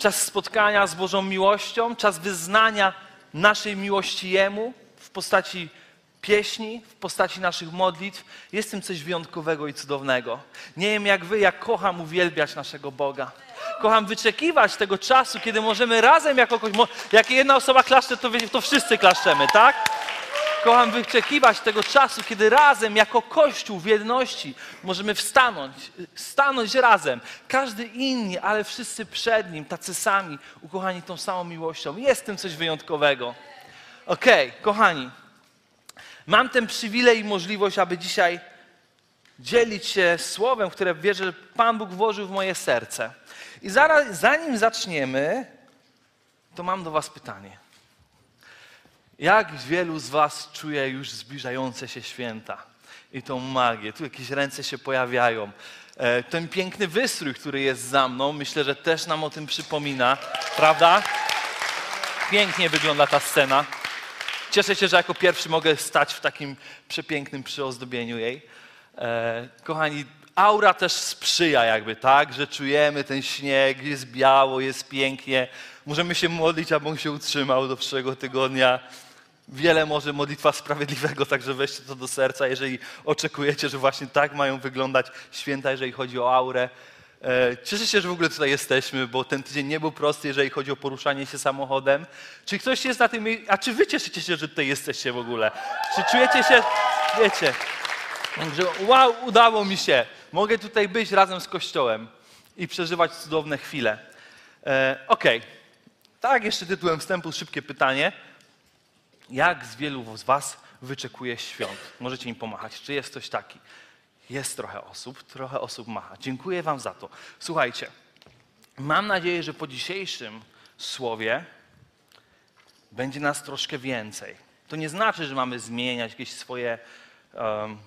Czas spotkania z Bożą miłością, czas wyznania naszej miłości Jemu w postaci pieśni, w postaci naszych modlitw. Jest tym coś wyjątkowego i cudownego. Nie wiem jak wy, jak kocham uwielbiać naszego Boga. Kocham wyczekiwać tego czasu, kiedy możemy razem jako kogoś, jak jedna osoba klaszcze, to, to wszyscy klaszczemy, tak? Kocham wyczekiwać tego czasu, kiedy razem, jako Kościół w jedności, możemy wstanąć, stanąć razem. Każdy inni, ale wszyscy przed Nim, tacy sami, ukochani tą samą miłością. Jest w tym coś wyjątkowego. Okej, okay, kochani, mam ten przywilej i możliwość, aby dzisiaj dzielić się słowem, które wierzę, że Pan Bóg włożył w moje serce. I zaraz, zanim zaczniemy, to mam do Was pytanie. Jak wielu z Was czuje już zbliżające się święta i tą magię? Tu jakieś ręce się pojawiają. E, ten piękny wystrój, który jest za mną, myślę, że też nam o tym przypomina, prawda? Pięknie wygląda ta scena. Cieszę się, że jako pierwszy mogę stać w takim przepięknym przyozdobieniu jej. E, kochani, aura też sprzyja jakby, tak? Że czujemy ten śnieg, jest biało, jest pięknie. Możemy się modlić, aby on się utrzymał do przyszłego tygodnia wiele może modlitwa sprawiedliwego, także weźcie to do serca, jeżeli oczekujecie, że właśnie tak mają wyglądać święta, jeżeli chodzi o aurę. E, cieszę się, że w ogóle tutaj jesteśmy, bo ten tydzień nie był prosty, jeżeli chodzi o poruszanie się samochodem. Czy ktoś jest na tym, a czy wy cieszycie się, że tutaj jesteście w ogóle? Czy czujecie się, wiecie, że wow, udało mi się, mogę tutaj być razem z Kościołem i przeżywać cudowne chwile. E, Okej, okay. tak, jeszcze tytułem wstępu szybkie pytanie jak z wielu z Was wyczekuje świąt? Możecie im pomachać. Czy jest ktoś taki? Jest trochę osób, trochę osób macha. Dziękuję Wam za to. Słuchajcie, mam nadzieję, że po dzisiejszym słowie będzie nas troszkę więcej. To nie znaczy, że mamy zmieniać jakieś swoje um,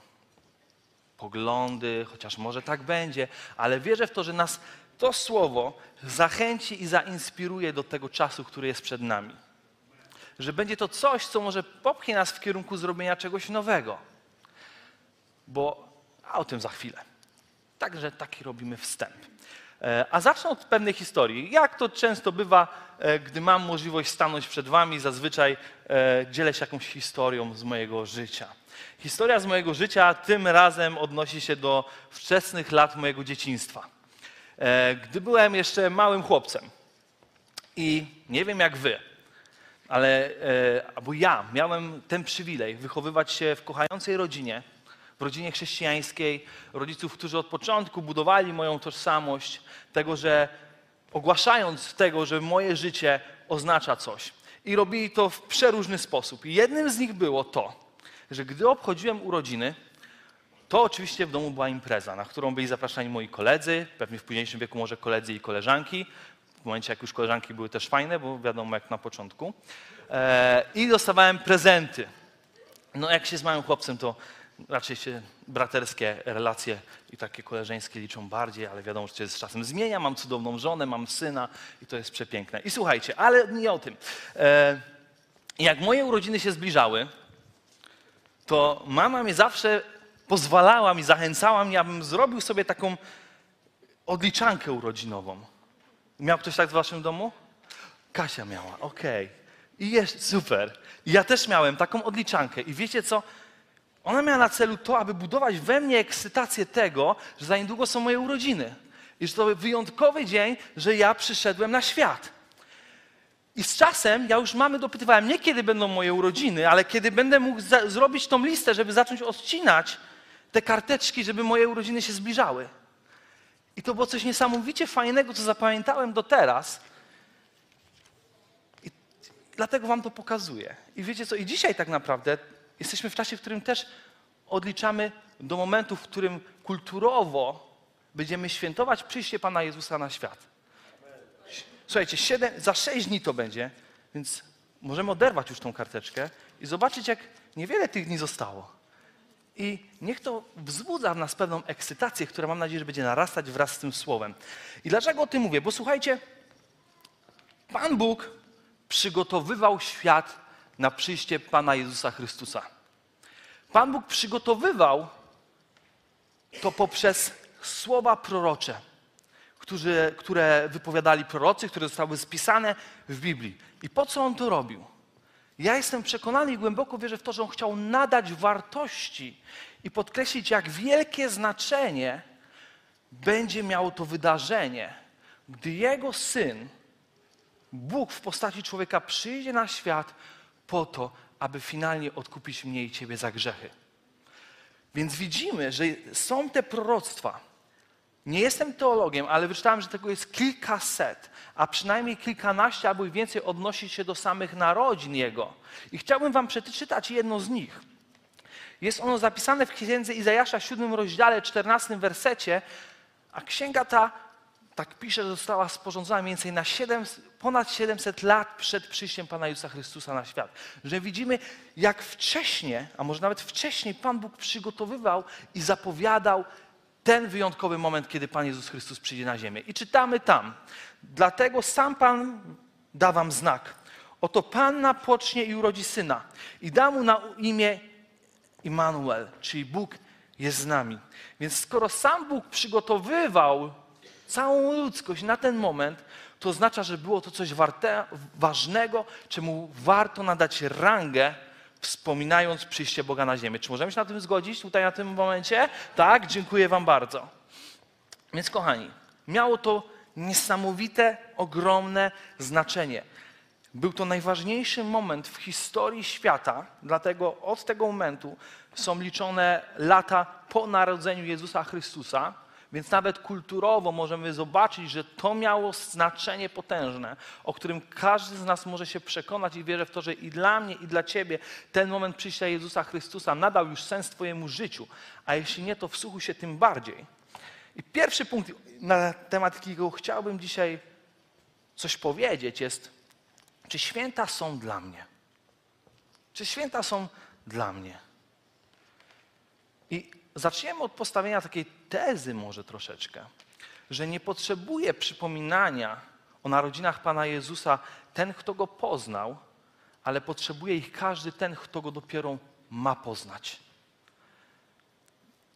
poglądy, chociaż może tak będzie, ale wierzę w to, że nas to słowo zachęci i zainspiruje do tego czasu, który jest przed nami że będzie to coś, co może popchnie nas w kierunku zrobienia czegoś nowego. Bo a o tym za chwilę. Także taki robimy wstęp. E, a zacznę od pewnej historii. Jak to często bywa, e, gdy mam możliwość stanąć przed Wami, zazwyczaj e, dzielę się jakąś historią z mojego życia. Historia z mojego życia tym razem odnosi się do wczesnych lat mojego dzieciństwa. Gdy byłem jeszcze małym chłopcem i nie wiem jak Wy, ale e, albo ja miałem ten przywilej wychowywać się w kochającej rodzinie, w rodzinie chrześcijańskiej, rodziców, którzy od początku budowali moją tożsamość, tego, że ogłaszając tego, że moje życie oznacza coś. I robili to w przeróżny sposób. I jednym z nich było to, że gdy obchodziłem urodziny, to oczywiście w domu była impreza, na którą byli zapraszani moi koledzy, pewnie w późniejszym wieku może koledzy i koleżanki w momencie, jak już koleżanki były też fajne, bo wiadomo, jak na początku. E, I dostawałem prezenty. No, jak się z małym chłopcem, to raczej się braterskie relacje i takie koleżeńskie liczą bardziej, ale wiadomo, że się z czasem zmienia. Mam cudowną żonę, mam syna i to jest przepiękne. I słuchajcie, ale nie o tym. E, jak moje urodziny się zbliżały, to mama mi zawsze pozwalała mi, zachęcała mnie, abym zrobił sobie taką odliczankę urodzinową. Miał ktoś tak w waszym domu? Kasia miała, okej. Okay. I jest super. Ja też miałem taką odliczankę. I wiecie co? Ona miała na celu to, aby budować we mnie ekscytację tego, że za niedługo są moje urodziny. I że to wyjątkowy dzień, że ja przyszedłem na świat. I z czasem ja już mamy dopytywałem nie kiedy będą moje urodziny, ale kiedy będę mógł zrobić tą listę, żeby zacząć odcinać te karteczki, żeby moje urodziny się zbliżały. I to było coś niesamowicie fajnego, co zapamiętałem do teraz. I dlatego wam to pokazuję. I wiecie co, i dzisiaj tak naprawdę jesteśmy w czasie, w którym też odliczamy do momentu, w którym kulturowo będziemy świętować przyjście Pana Jezusa na świat. Słuchajcie, siedem, za sześć dni to będzie, więc możemy oderwać już tą karteczkę i zobaczyć, jak niewiele tych dni zostało. I niech to wzbudza w nas pewną ekscytację, która mam nadzieję, że będzie narastać wraz z tym słowem. I dlaczego o tym mówię? Bo słuchajcie, Pan Bóg przygotowywał świat na przyjście Pana Jezusa Chrystusa. Pan Bóg przygotowywał to poprzez słowa prorocze, które, wypowiadali prorocy, które zostały spisane w Biblii. I po co on to robił? Ja jestem przekonany i głęboko wierzę w to, że on chciał nadać wartości i podkreślić, jak wielkie znaczenie będzie miało to wydarzenie, gdy jego syn, Bóg w postaci człowieka, przyjdzie na świat po to, aby finalnie odkupić mnie i ciebie za grzechy. Więc widzimy, że są te proroctwa. Nie jestem teologiem, ale wyczytałem, że tego jest kilkaset, a przynajmniej kilkanaście albo i więcej odnosi się do samych narodzin Jego. I chciałbym wam przeczytać jedno z nich. Jest ono zapisane w księdze Izajasza, 7 rozdziale, 14 wersecie, a księga ta, tak pisze, została sporządzona mniej więcej na 7, ponad 700 lat przed przyjściem Pana Jezusa Chrystusa na świat. Że widzimy, jak wcześniej, a może nawet wcześniej, Pan Bóg przygotowywał i zapowiadał ten wyjątkowy moment, kiedy Pan Jezus Chrystus przyjdzie na ziemię. I czytamy tam. Dlatego sam Pan da wam znak. Oto Panna pocznie i urodzi syna i da mu na imię Immanuel, czyli Bóg jest z nami. Więc skoro sam Bóg przygotowywał całą ludzkość na ten moment, to oznacza, że było to coś warte, ważnego, czemu warto nadać rangę, wspominając przyjście Boga na ziemię. Czy możemy się na tym zgodzić tutaj na tym momencie? Tak, dziękuję Wam bardzo. Więc kochani, miało to niesamowite, ogromne znaczenie. Był to najważniejszy moment w historii świata, dlatego od tego momentu są liczone lata po narodzeniu Jezusa Chrystusa. Więc nawet kulturowo możemy zobaczyć, że to miało znaczenie potężne, o którym każdy z nas może się przekonać i wierzę w to, że i dla mnie, i dla Ciebie ten moment przyjścia Jezusa Chrystusa nadał już sens Twojemu życiu, a jeśli nie, to wsłuchuj się tym bardziej. I pierwszy punkt, na temat jakiego chciałbym dzisiaj coś powiedzieć, jest, czy święta są dla mnie? Czy święta są dla mnie? I zaczniemy od postawienia takiej tezy może troszeczkę, że nie potrzebuje przypominania o narodzinach Pana Jezusa ten, kto Go poznał, ale potrzebuje ich każdy ten, kto Go dopiero ma poznać.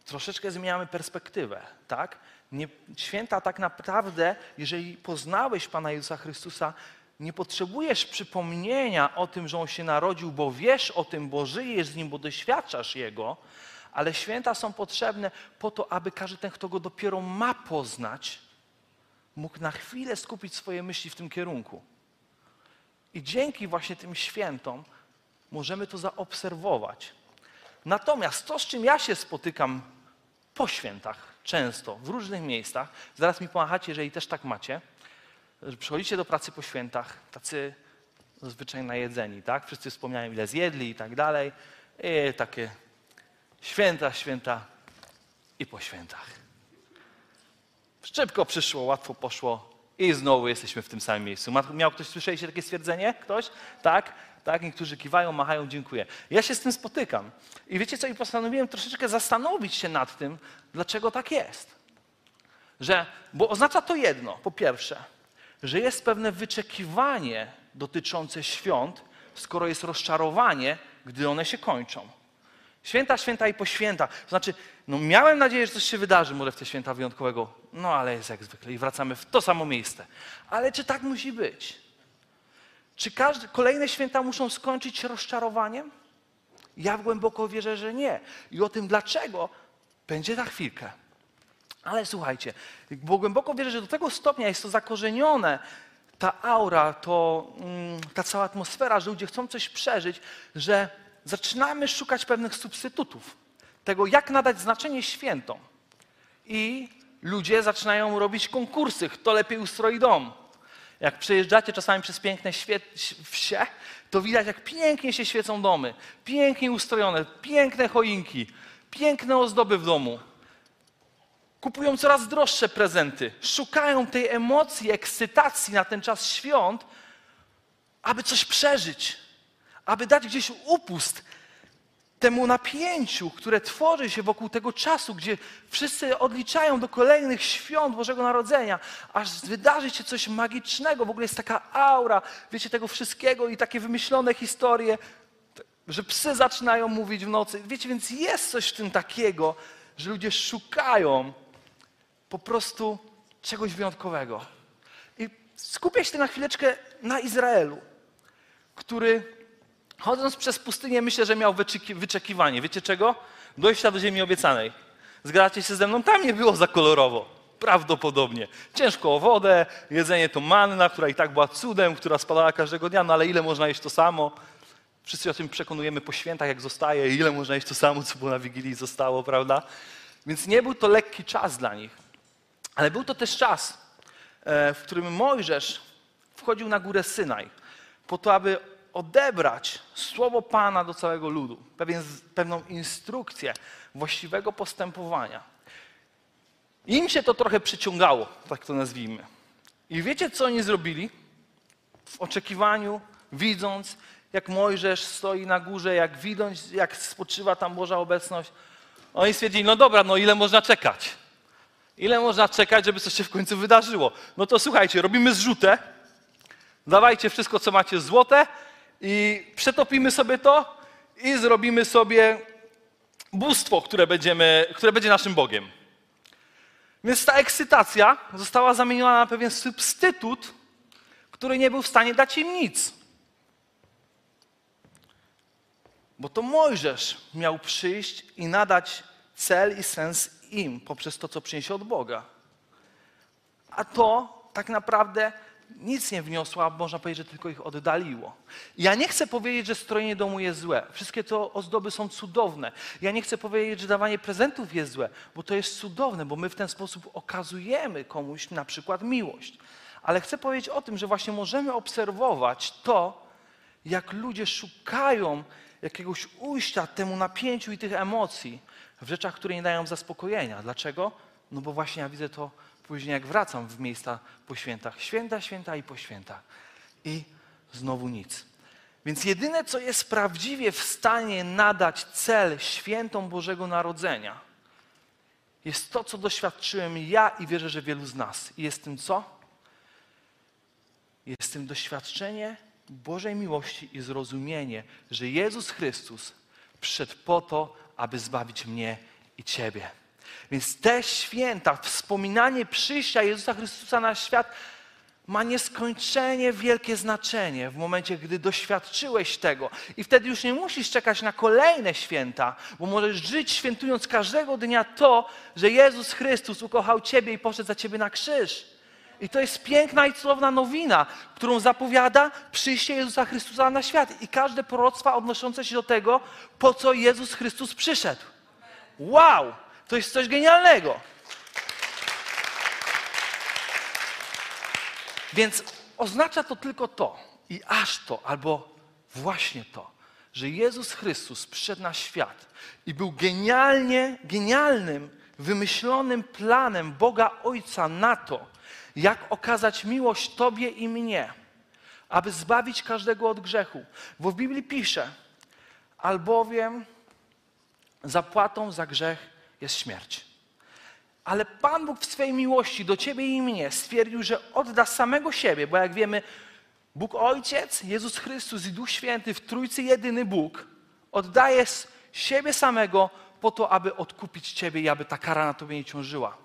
Troszeczkę zmieniamy perspektywę, tak? Nie, święta tak naprawdę, jeżeli poznałeś Pana Jezusa Chrystusa, nie potrzebujesz przypomnienia o tym, że On się narodził, bo wiesz o tym, bo żyjesz z Nim, bo doświadczasz Jego, ale święta są potrzebne po to, aby każdy ten, kto go dopiero ma poznać, mógł na chwilę skupić swoje myśli w tym kierunku. I dzięki właśnie tym świętom możemy to zaobserwować. Natomiast to, z czym ja się spotykam po świętach, często, w różnych miejscach, zaraz mi pomachacie, jeżeli też tak macie, że przychodzicie do pracy po świętach, tacy zazwyczaj najedzeni, tak? Wszyscy wspomniałem, ile zjedli i tak dalej. I takie Święta, święta i po świętach. Szybko przyszło, łatwo poszło i znowu jesteśmy w tym samym miejscu. Miał ktoś, słyszeliście takie stwierdzenie? Ktoś? Tak? Tak, niektórzy kiwają, machają, dziękuję. Ja się z tym spotykam. I wiecie co, i postanowiłem troszeczkę zastanowić się nad tym, dlaczego tak jest. Że, bo oznacza to jedno, po pierwsze, że jest pewne wyczekiwanie dotyczące świąt, skoro jest rozczarowanie, gdy one się kończą. Święta, święta i po święta. To znaczy, no miałem nadzieję, że coś się wydarzy może w te święta wyjątkowego. No ale jest jak zwykle i wracamy w to samo miejsce. Ale czy tak musi być? Czy każde, kolejne święta muszą skończyć się rozczarowaniem? Ja głęboko wierzę, że nie. I o tym dlaczego będzie za chwilkę. Ale słuchajcie, bo głęboko wierzę, że do tego stopnia jest to zakorzenione, ta aura, to, mm, ta cała atmosfera, że ludzie chcą coś przeżyć, że zaczynamy szukać pewnych substytutów, tego jak nadać znaczenie świętom. I ludzie zaczynają robić konkursy, kto lepiej ustroi dom. Jak przejeżdżacie czasami przez piękne wsie, to widać, jak pięknie się świecą domy, pięknie ustrojone, piękne choinki, piękne ozdoby w domu. kupują coraz droższe prezenty, szukają tej emocji, ekscytacji na ten czas świąt, aby coś przeżyć, aby dać gdzieś upust temu napięciu, które tworzy się wokół tego czasu, gdzie wszyscy odliczają do kolejnych świąt Bożego Narodzenia, aż wydarzy się coś magicznego. W ogóle jest taka aura, wiecie, tego wszystkiego i takie wymyślone historie, że psy zaczynają mówić w nocy. Wiecie, więc jest coś w tym takiego, że ludzie szukają po prostu czegoś wyjątkowego. I skupię się na chwileczkę na Izraelu, który chodząc przez pustynię myślę, że miał wyczekiwanie. Wiecie czego? Dojścia do ziemi obiecanej. Zgadzacie się ze mną? Tam nie było za kolorowo. Prawdopodobnie. Ciężko o wodę, jedzenie to manna, która i tak była cudem, która spadała każdego dnia, no ale ile można jeść to samo? Wszyscy o tym przekonujemy po świętach, jak zostaje, ile można jeść to samo, co było na Wigilii zostało, prawda? Więc nie był to lekki czas dla nich. Ale był to też czas, e, w którym Mojżesz wchodził na górę Synaj, po to, aby odebrać słowo Pana do całego ludu, pewien, pewną instrukcję właściwego postępowania. Im się to trochę przyciągało, tak to nazwijmy. I wiecie, co oni zrobili? W oczekiwaniu, widząc, jak Mojżesz stoi na górze, jak widząc, jak spoczywa tam Boża obecność, oni stwierdzili, no dobra, no ile można czekać? Ile można czekać, żeby coś się w końcu wydarzyło? No to słuchajcie, robimy zrzutę, dawajcie wszystko, co macie złote i przetopimy sobie to i zrobimy sobie bóstwo, które, będziemy, które będzie naszym Bogiem. Więc ta ekscytacja została zamieniona na pewien substytut, który nie był w stanie dać im nic. Bo to Mojżesz miał przyjść i nadać cel i sens im poprzez to, co przyniesie od Boga. A to tak naprawdę nic nie wniosło, a można powiedzieć, że tylko ich oddaliło. Ja nie chcę powiedzieć, że strojenie domu jest złe. Wszystkie te ozdoby są cudowne. Ja nie chcę powiedzieć, że dawanie prezentów jest złe, bo to jest cudowne, bo my w ten sposób okazujemy komuś na przykład miłość. Ale chcę powiedzieć o tym, że właśnie możemy obserwować to, jak ludzie szukają jakiegoś ujścia temu napięciu i tych emocji w rzeczach, które nie dają zaspokojenia. Dlaczego? No bo właśnie ja widzę to później, jak wracam w miejsca po świętach. Święta, święta i po świętach. I znowu nic. Więc jedyne, co jest prawdziwie w stanie nadać cel świętom Bożego Narodzenia, jest to, co doświadczyłem ja i wierzę, że wielu z nas. I jest tym co? Jest tym doświadczenie Bożej miłości i zrozumienie, że Jezus Chrystus przyszedł po to, aby zbawić mnie i Ciebie. Więc te święta, wspominanie przyjścia Jezusa Chrystusa na świat ma nieskończenie wielkie znaczenie w momencie, gdy doświadczyłeś tego. I wtedy już nie musisz czekać na kolejne święta, bo możesz żyć świętując każdego dnia to, że Jezus Chrystus ukochał Ciebie i poszedł za Ciebie na krzyż. I to jest piękna i cudowna nowina, którą zapowiada przyjście Jezusa Chrystusa na świat i każde proroctwa odnoszące się do tego, po co Jezus Chrystus przyszedł. Wow! To jest coś genialnego. Więc oznacza to tylko to i aż to, albo właśnie to, że Jezus Chrystus przyszedł na świat i był genialnie, genialnym, wymyślonym planem Boga Ojca na to, jak okazać miłość Tobie i mnie, aby zbawić każdego od grzechu. Bo w Biblii pisze, albowiem zapłatą za grzech jest śmierć. Ale Pan Bóg w swej miłości do Ciebie i mnie stwierdził, że odda samego siebie, bo jak wiemy, Bóg Ojciec, Jezus Chrystus i Duch Święty w Trójcy jedyny Bóg oddaje siebie samego po to, aby odkupić Ciebie i aby ta kara na Tobie nie ciążyła.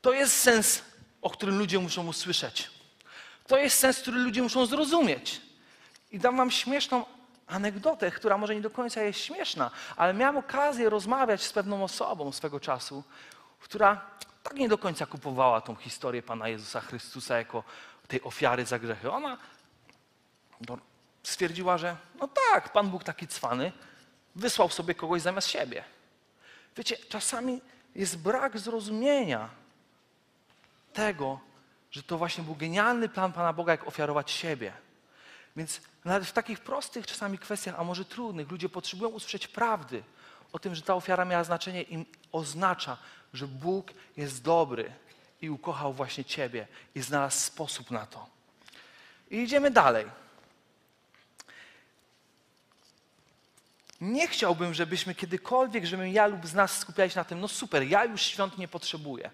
To jest sens, o którym ludzie muszą usłyszeć. To jest sens, który ludzie muszą zrozumieć. I dam Wam śmieszną anegdotę, która może nie do końca jest śmieszna, ale miałem okazję rozmawiać z pewną osobą swego czasu, która tak nie do końca kupowała tą historię Pana Jezusa Chrystusa jako tej ofiary za grzechy. Ona no, stwierdziła, że no tak, Pan Bóg taki cwany, wysłał sobie kogoś zamiast siebie. Wiecie, czasami jest brak zrozumienia tego, że to właśnie był genialny plan Pana Boga, jak ofiarować siebie. Więc nawet w takich prostych czasami kwestiach, a może trudnych, ludzie potrzebują usłyszeć prawdy o tym, że ta ofiara miała znaczenie i oznacza, że Bóg jest dobry i ukochał właśnie Ciebie i znalazł sposób na to. I idziemy dalej. Nie chciałbym, żebyśmy kiedykolwiek, żebym ja lub z nas skupiali się na tym, no super, ja już świąt nie potrzebuję.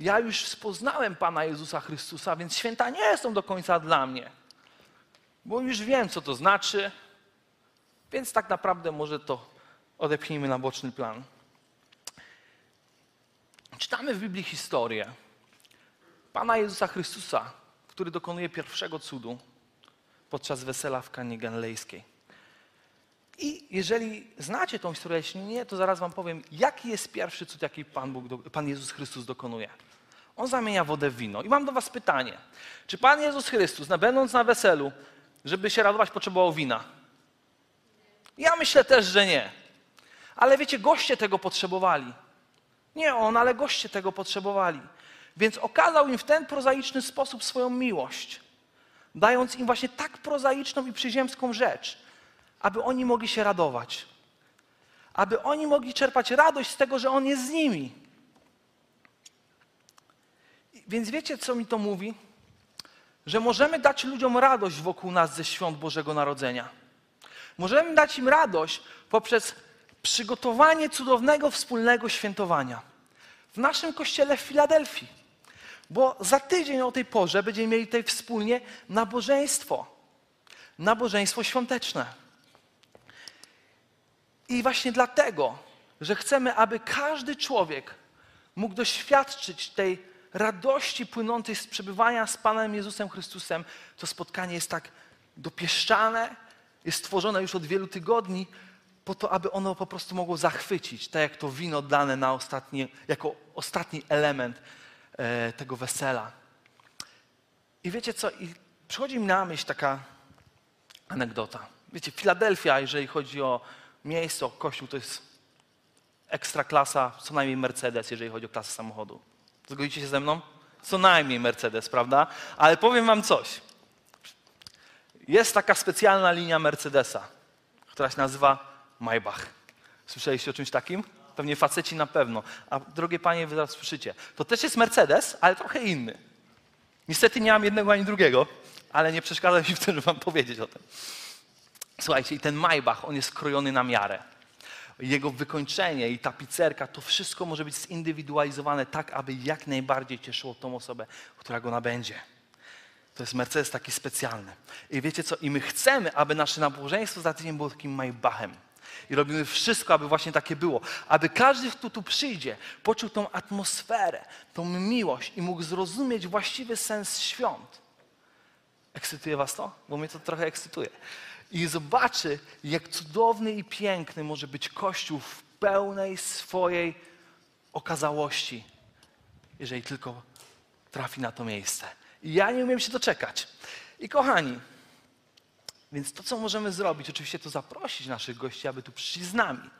Ja już poznałem Pana Jezusa Chrystusa, więc święta nie są do końca dla mnie. Bo już wiem, co to znaczy, więc tak naprawdę może to odepchnijmy na boczny plan. Czytamy w Biblii historię Pana Jezusa Chrystusa, który dokonuje pierwszego cudu podczas wesela w Kanie Galilejskiej. I jeżeli znacie tą historię, jeśli nie, to zaraz wam powiem, jaki jest pierwszy cud, jaki Pan, Bóg, Pan Jezus Chrystus dokonuje. On zamienia wodę w wino. I mam do was pytanie. Czy Pan Jezus Chrystus, będąc na weselu, żeby się radować, potrzebował wina? Ja myślę też, że nie. Ale wiecie, goście tego potrzebowali. Nie on, ale goście tego potrzebowali. Więc okazał im w ten prozaiczny sposób swoją miłość, dając im właśnie tak prozaiczną i przyziemską rzecz, aby oni mogli się radować. Aby oni mogli czerpać radość z tego, że On jest z nimi. Więc wiecie, co mi to mówi? Że możemy dać ludziom radość wokół nas ze świąt Bożego Narodzenia. Możemy dać im radość poprzez przygotowanie cudownego wspólnego świętowania w naszym kościele w Filadelfii. Bo za tydzień o tej porze będziemy mieli tutaj wspólnie nabożeństwo. Nabożeństwo świąteczne. I właśnie dlatego, że chcemy, aby każdy człowiek mógł doświadczyć tej radości płynącej z przebywania z Panem Jezusem Chrystusem, to spotkanie jest tak dopieszczane, jest stworzone już od wielu tygodni, po to, aby ono po prostu mogło zachwycić, tak jak to wino dane na ostatnie, jako ostatni element e, tego wesela. I wiecie co? I przychodzi mi na myśl taka anegdota. Wiecie, Filadelfia, jeżeli chodzi o miejsce, o kościół, to jest ekstra klasa, co najmniej Mercedes, jeżeli chodzi o klasę samochodu. Zgodzicie się ze mną? Co najmniej Mercedes, prawda? Ale powiem wam coś. Jest taka specjalna linia Mercedesa, która się nazywa Maybach. Słyszeliście o czymś takim? Pewnie faceci na pewno. A drogie panie, wy zaraz słyszycie. To też jest Mercedes, ale trochę inny. Niestety nie mam jednego ani drugiego, ale nie przeszkadza mi w tym, żeby wam powiedzieć o tym. Słuchajcie, i ten Maybach, on jest skrojony na miarę. Jego wykończenie i tapicerka, to wszystko może być zindywidualizowane tak, aby jak najbardziej cieszyło tą osobę, która go nabędzie. To jest Mercedes taki specjalny. I wiecie co? I my chcemy, aby nasze nabożeństwo za tydzień było takim Maybachem. I robimy wszystko, aby właśnie takie było. Aby każdy, kto tu przyjdzie, poczuł tą atmosferę, tą miłość i mógł zrozumieć właściwy sens świąt. Ekscytuje was to? Bo mnie to trochę ekscytuje. I zobaczy, jak cudowny i piękny może być Kościół w pełnej swojej okazałości, jeżeli tylko trafi na to miejsce. I ja nie umiem się doczekać. I kochani, więc to, co możemy zrobić, oczywiście to zaprosić naszych gości, aby tu przyszli z nami.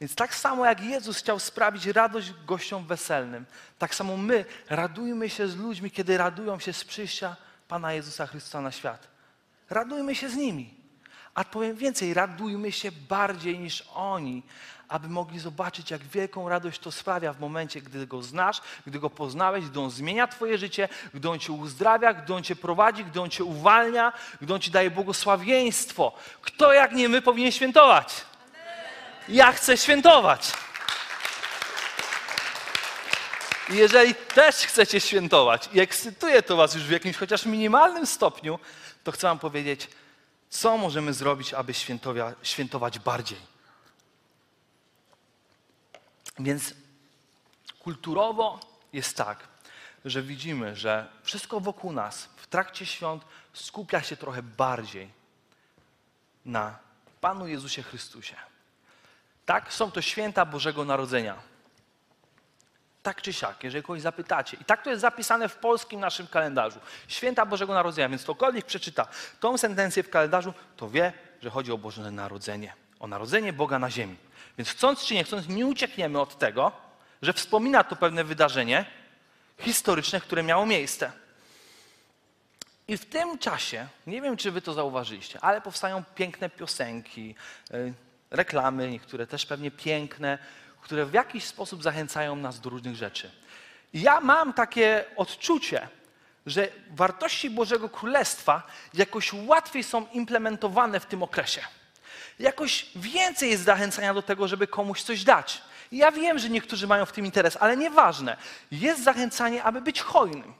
Więc tak samo jak Jezus chciał sprawić radość gościom weselnym, tak samo my radujmy się z ludźmi, kiedy radują się z przyjścia Pana Jezusa Chrystusa na świat. Radujmy się z nimi. A powiem więcej, radujmy się bardziej niż oni, aby mogli zobaczyć, jak wielką radość to sprawia w momencie, gdy go znasz, gdy go poznałeś, gdy on zmienia Twoje życie, gdy on Cię uzdrawia, gdy on Cię prowadzi, gdy on Cię uwalnia, gdy on Ci daje błogosławieństwo. Kto jak nie my powinien świętować? Ja chcę świętować. I jeżeli też chcecie świętować i ekscytuje to Was już w jakimś chociaż minimalnym stopniu, to chcę Wam powiedzieć, co możemy zrobić, aby świętować bardziej. Więc kulturowo jest tak, że widzimy, że wszystko wokół nas w trakcie świąt skupia się trochę bardziej na Panu Jezusie Chrystusie. Tak, są to święta Bożego Narodzenia. Tak czy siak, jeżeli kogoś zapytacie. I tak to jest zapisane w polskim naszym kalendarzu. Święta Bożego Narodzenia. Więc ktokolwiek przeczyta tą sentencję w kalendarzu, to wie, że chodzi o Boże Narodzenie. O narodzenie Boga na ziemi. Więc chcąc czy nie chcąc, nie uciekniemy od tego, że wspomina to pewne wydarzenie historyczne, które miało miejsce. I w tym czasie, nie wiem czy wy to zauważyliście, ale powstają piękne piosenki, y, reklamy, niektóre też pewnie piękne, które w jakiś sposób zachęcają nas do różnych rzeczy. Ja mam takie odczucie, że wartości Bożego Królestwa jakoś łatwiej są implementowane w tym okresie. Jakoś więcej jest zachęcania do tego, żeby komuś coś dać. Ja wiem, że niektórzy mają w tym interes, ale nieważne. Jest zachęcanie, aby być hojnym.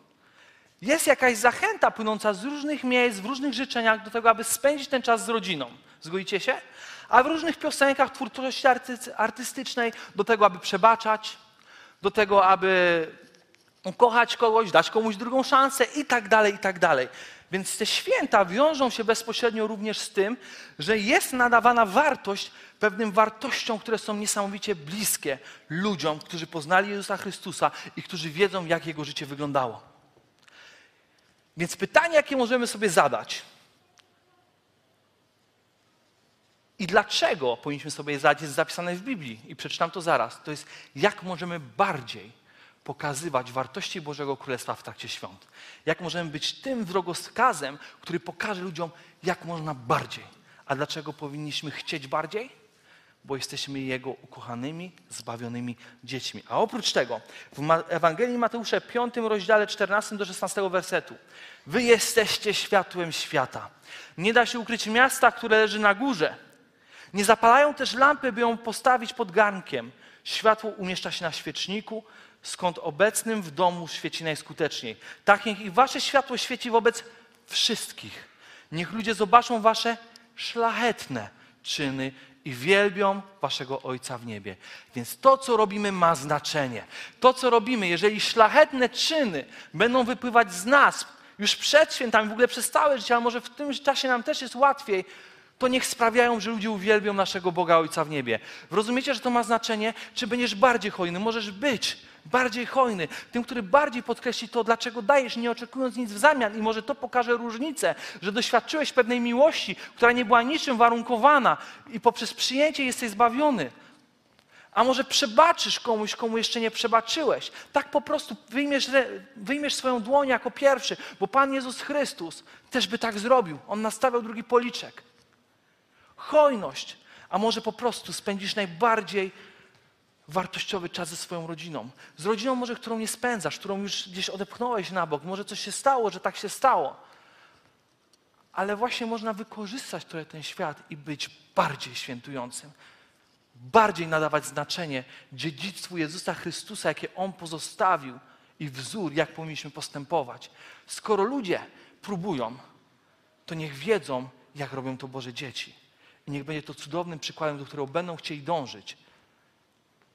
Jest jakaś zachęta płynąca z różnych miejsc, w różnych życzeniach do tego, aby spędzić ten czas z rodziną. Zgodzicie się? A w różnych piosenkach, twórczości arty- artystycznej do tego, aby przebaczać, do tego, aby ukochać kogoś, dać komuś drugą szansę i tak dalej, i tak dalej. Więc te święta wiążą się bezpośrednio również z tym, że jest nadawana wartość pewnym wartościom, które są niesamowicie bliskie ludziom, którzy poznali Jezusa Chrystusa i którzy wiedzą, jak Jego życie wyglądało. Więc pytanie, jakie możemy sobie zadać i dlaczego powinniśmy sobie zadać, jest zapisane w Biblii i przeczytam to zaraz. To jest, jak możemy bardziej pokazywać wartości Bożego Królestwa w trakcie świąt. Jak możemy być tym drogowskazem, który pokaże ludziom, jak można bardziej. A dlaczego powinniśmy chcieć bardziej? Bo jesteśmy Jego ukochanymi, zbawionymi dziećmi. A oprócz tego, w Ewangelii Mateusza 5 rozdziale 14 do 16 wersetu. Wy jesteście światłem świata. Nie da się ukryć miasta, które leży na górze. Nie zapalają też lampy, by ją postawić pod garnkiem. Światło umieszcza się na świeczniku, skąd obecnym w domu świeci najskuteczniej. Tak niech i wasze światło świeci wobec wszystkich. Niech ludzie zobaczą wasze szlachetne czyny i wielbią waszego Ojca w niebie. Więc to, co robimy, ma znaczenie. To, co robimy, jeżeli szlachetne czyny będą wypływać z nas już przed świętami, w ogóle przez całe życie, a może w tym czasie nam też jest łatwiej, to niech sprawiają, że ludzie uwielbią naszego Boga Ojca w niebie. Rozumiecie, że to ma znaczenie? Czy będziesz bardziej hojny? Możesz być bardziej hojny. Tym, który bardziej podkreśli to, dlaczego dajesz, nie oczekując nic w zamian. I może to pokaże różnicę, że doświadczyłeś pewnej miłości, która nie była niczym warunkowana i poprzez przyjęcie jesteś zbawiony. A może przebaczysz komuś, komu jeszcze nie przebaczyłeś. Tak po prostu wyjmiesz, wyjmiesz swoją dłoń jako pierwszy, bo Pan Jezus Chrystus też by tak zrobił. On nastawiał drugi policzek hojność, a może po prostu spędzisz najbardziej wartościowy czas ze swoją rodziną. Z rodziną może, którą nie spędzasz, którą już gdzieś odepchnąłeś na bok, może coś się stało, że tak się stało. Ale właśnie można wykorzystać trochę ten świat i być bardziej świętującym. Bardziej nadawać znaczenie dziedzictwu Jezusa Chrystusa, jakie On pozostawił i wzór, jak powinniśmy postępować. Skoro ludzie próbują, to niech wiedzą, jak robią to Boże dzieci. I niech będzie to cudownym przykładem, do którego będą chcieli dążyć.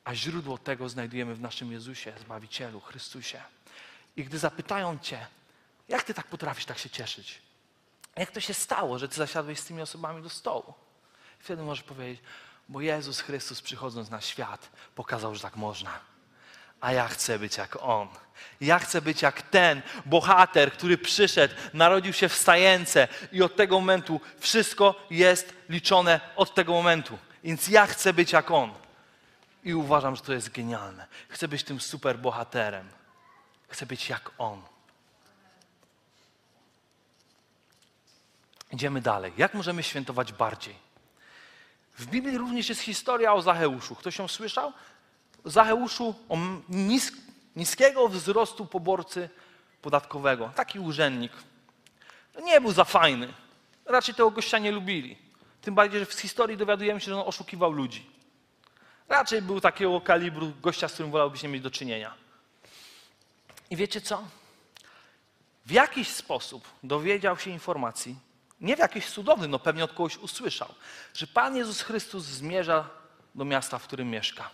A źródło tego znajdujemy w naszym Jezusie, Zbawicielu, Chrystusie. I gdy zapytają Cię, jak Ty tak potrafisz tak się cieszyć? Jak to się stało, że Ty zasiadłeś z tymi osobami do stołu? Wtedy możesz powiedzieć, bo Jezus Chrystus przychodząc na świat pokazał, że tak można. A ja chcę być jak On. Ja chcę być jak ten bohater, który przyszedł, narodził się w stajence i od tego momentu wszystko jest liczone od tego momentu. Więc ja chcę być jak On. I uważam, że to jest genialne. Chcę być tym super bohaterem. Chcę być jak On. Idziemy dalej. Jak możemy świętować bardziej? W Biblii również jest historia o Zacheuszu. Ktoś ją słyszał? Zacheuszu o nis niskiego wzrostu poborcy podatkowego. Taki urzędnik. Nie był za fajny. Raczej tego gościa nie lubili. Tym bardziej, że w historii dowiadujemy się, że on oszukiwał ludzi. Raczej był takiego kalibru gościa, z którym wolałbyś nie mieć do czynienia. I wiecie co? W jakiś sposób dowiedział się informacji, nie w jakiś cudowny, no pewnie od kogoś usłyszał, że Pan Jezus Chrystus zmierza do miasta, w którym mieszka.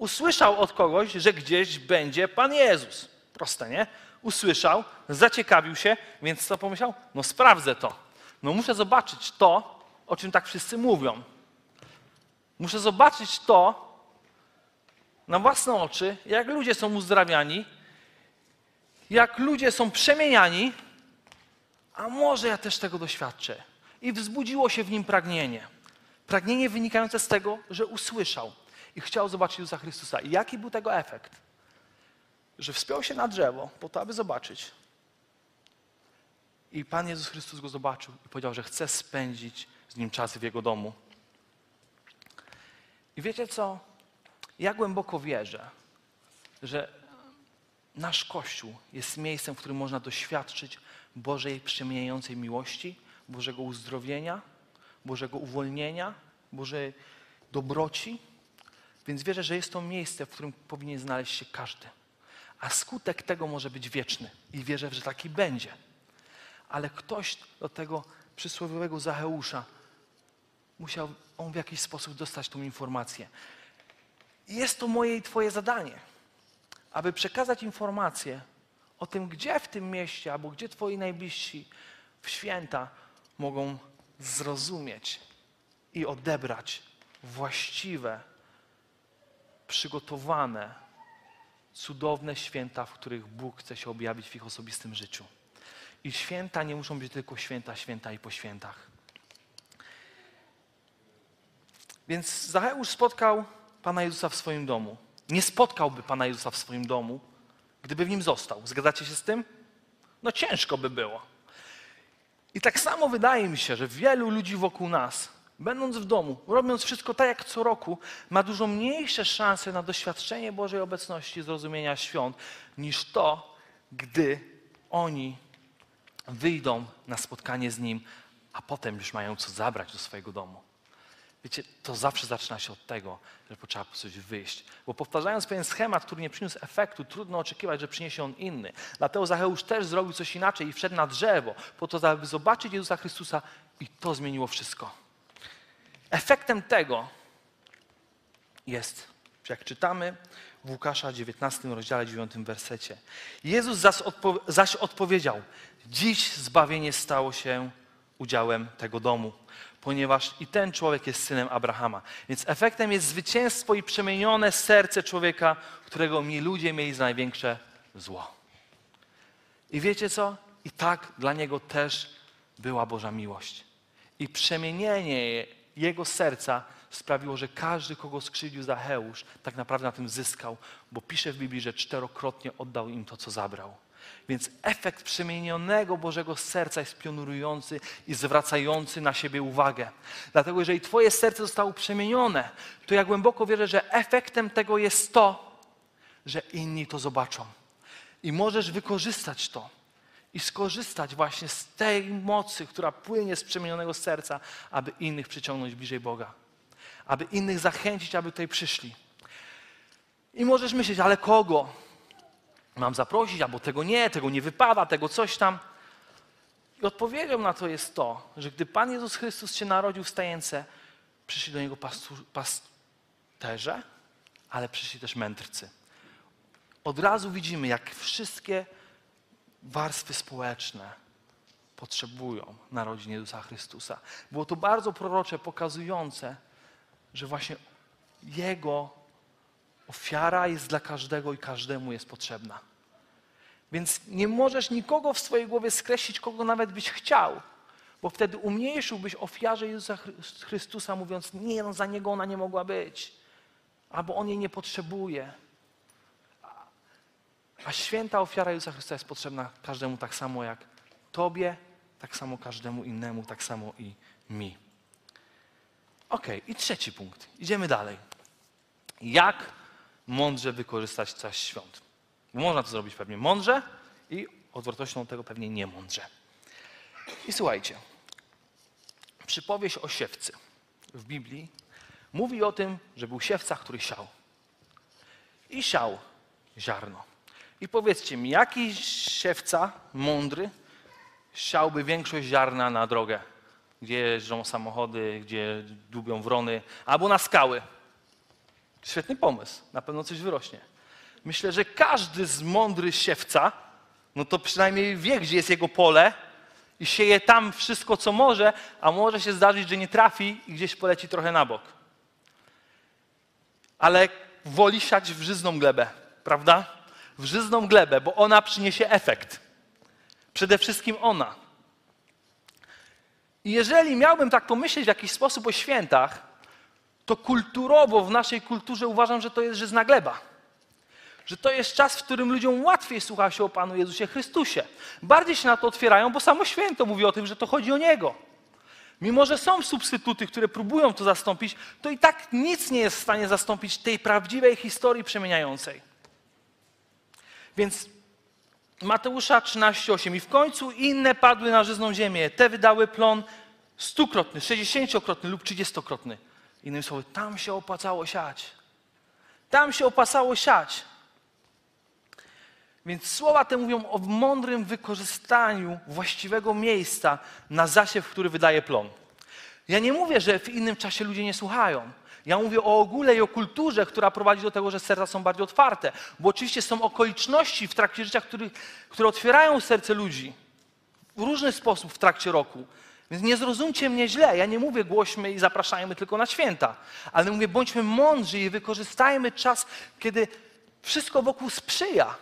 Usłyszał od kogoś, że gdzieś będzie Pan Jezus. Proste, nie? Usłyszał, zaciekawił się, więc co pomyślał? No sprawdzę to. No muszę zobaczyć to, o czym tak wszyscy mówią. Muszę zobaczyć to na własne oczy, jak ludzie są uzdrawiani, jak ludzie są przemieniani, a może ja też tego doświadczę. I wzbudziło się w nim pragnienie. Pragnienie wynikające z tego, że usłyszał i chciał zobaczyć Jezusa Chrystusa. I jaki był tego efekt? Że wspiął się na drzewo po to, aby zobaczyć. I Pan Jezus Chrystus go zobaczył i powiedział, że chce spędzić z nim czas w jego domu. I wiecie co? Ja głęboko wierzę, że nasz Kościół jest miejscem, w którym można doświadczyć Bożej przemieniającej miłości, Bożego uzdrowienia, Bożego uwolnienia, Bożej dobroci. Więc wierzę, że jest to miejsce, w którym powinien znaleźć się każdy. A skutek tego może być wieczny i wierzę, że taki będzie. Ale ktoś do tego przysłowiowego Zacheusza musiał on w jakiś sposób dostać tą informację. Jest to moje i Twoje zadanie, aby przekazać informację o tym, gdzie w tym mieście albo gdzie Twoi najbliżsi w święta mogą zrozumieć i odebrać właściwe, przygotowane, cudowne święta, w których Bóg chce się objawić w ich osobistym życiu. I święta nie muszą być tylko święta, święta i po świętach. Więc Zacheusz spotkał Pana Jezusa w swoim domu. Nie spotkałby Pana Jezusa w swoim domu, gdyby w nim został. Zgadzacie się z tym? No ciężko by było. I tak samo wydaje mi się, że wielu ludzi wokół nas, będąc w domu, robiąc wszystko tak jak co roku, ma dużo mniejsze szanse na doświadczenie Bożej obecności, zrozumienia świąt, niż to, gdy oni wyjdą na spotkanie z Nim, a potem już mają co zabrać do swojego domu. Wiecie, to zawsze zaczyna się od tego, że potrzeba po coś wyjść. Bo powtarzając pewien schemat, który nie przyniósł efektu, trudno oczekiwać, że przyniesie on inny. Dlatego Zacheusz też zrobił coś inaczej i wszedł na drzewo, po to, aby zobaczyć Jezusa Chrystusa i to zmieniło wszystko. Efektem tego jest, jak czytamy w Łukasza 19 rozdziale 9 wersecie. Jezus zaś, odpo zaś odpowiedział, dziś zbawienie stało się udziałem tego domu ponieważ i ten człowiek jest synem Abrahama. Więc efektem jest zwycięstwo i przemienione serce człowieka, którego mi ludzie mieli za największe zło. I wiecie co? I tak dla niego też była Boża miłość. I przemienienie jego serca sprawiło, że każdy, kogo skrzywdził Zacheusz, tak naprawdę na tym zyskał, bo pisze w Biblii, że czterokrotnie oddał im to, co zabrał. Więc efekt przemienionego Bożego serca jest pionurujący i zwracający na siebie uwagę. Dlatego, jeżeli Twoje serce zostało przemienione, to ja głęboko wierzę, że efektem tego jest to, że inni to zobaczą. I możesz wykorzystać to i skorzystać właśnie z tej mocy, która płynie z przemienionego serca, aby innych przyciągnąć bliżej Boga, aby innych zachęcić, aby tutaj przyszli. I możesz myśleć, ale kogo? mam zaprosić, albo tego nie, tego nie wypada, tego coś tam. I odpowiedzią na to jest to, że gdy Pan Jezus Chrystus się narodził w stajence, przyszli do Niego pasterze, ale przyszli też mędrcy. Od razu widzimy, jak wszystkie warstwy społeczne potrzebują narodzin Jezusa Chrystusa. Było to bardzo prorocze, pokazujące, że właśnie Jego ofiara jest dla każdego i każdemu jest potrzebna. Więc nie możesz nikogo w swojej głowie skreślić, kogo nawet byś chciał, bo wtedy umniejszyłbyś ofiarze Jezusa Chrystusa, mówiąc, nie, no za niego ona nie mogła być, albo on jej nie potrzebuje. A święta ofiara Jezusa Chrystusa jest potrzebna każdemu tak samo jak Tobie, tak samo każdemu innemu, tak samo i mi. Ok, i trzeci punkt. Idziemy dalej. Jak mądrze wykorzystać czas świąt? Można to zrobić pewnie mądrze i odwrotnością tego pewnie niemądrze. I słuchajcie, przypowieść o siewcy w Biblii mówi o tym, że był siewca, który siał. I siał ziarno. I powiedzcie mi, jaki siewca mądry siałby większość ziarna na drogę, gdzie jeżdżą samochody, gdzie dłubią wrony, albo na skały? Świetny pomysł, na pewno coś wyrośnie. Myślę, że każdy z mądry siewca, no to przynajmniej wie, gdzie jest jego pole i sieje tam wszystko, co może, a może się zdarzyć, że nie trafi i gdzieś poleci trochę na bok. Ale woli siać w żyzną glebę, prawda? W żyzną glebę, bo ona przyniesie efekt. Przede wszystkim ona. I jeżeli miałbym tak pomyśleć w jakiś sposób o świętach, to kulturowo w naszej kulturze uważam, że to jest żyzna gleba że to jest czas, w którym ludziom łatwiej słucha się o Panu Jezusie Chrystusie. Bardziej się na to otwierają, bo samo święto mówi o tym, że to chodzi o Niego. Mimo, że są substytuty, które próbują to zastąpić, to i tak nic nie jest w stanie zastąpić tej prawdziwej historii przemieniającej. Więc Mateusza 13:8 i w końcu inne padły na żyzną ziemię. Te wydały plon stukrotny, sześćdziesięciokrotny lub trzydziestokrotny. Innymi słowy, tam się opłacało siać. Tam się opłacało siać. Więc słowa te mówią o mądrym wykorzystaniu właściwego miejsca na zasiew, który wydaje plon. Ja nie mówię, że w innym czasie ludzie nie słuchają. Ja mówię o ogóle i o kulturze, która prowadzi do tego, że serca są bardziej otwarte. Bo oczywiście są okoliczności w trakcie życia, który, które otwierają serce ludzi w różny sposób w trakcie roku. Więc nie zrozumcie mnie źle. Ja nie mówię głośmy i zapraszajmy tylko na święta. Ale mówię, bądźmy mądrzy i wykorzystajmy czas, kiedy wszystko wokół sprzyja.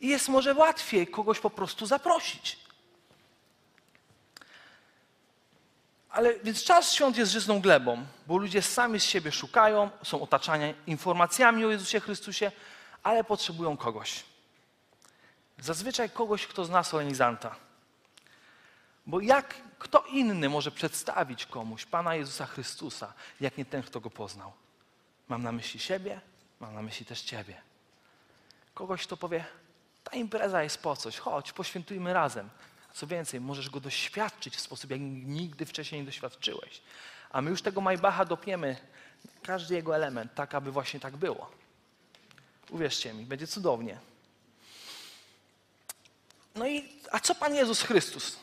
I jest może łatwiej kogoś po prostu zaprosić. Ale więc czas świąt jest żyzną glebą, bo ludzie sami z siebie szukają, są otaczani informacjami o Jezusie Chrystusie, ale potrzebują kogoś. Zazwyczaj kogoś, kto zna solenizanta. Bo jak kto inny może przedstawić komuś Pana Jezusa Chrystusa, jak nie ten, kto go poznał? Mam na myśli siebie, mam na myśli też Ciebie. Kogoś, kto powie, ta impreza jest po coś, chodź, poświętujmy razem. Co więcej, możesz go doświadczyć w sposób, jak nigdy wcześniej nie doświadczyłeś. A my już tego Majbacha dopniemy, każdy jego element, tak aby właśnie tak było. Uwierzcie mi, będzie cudownie. No i, a co Pan Jezus Chrystus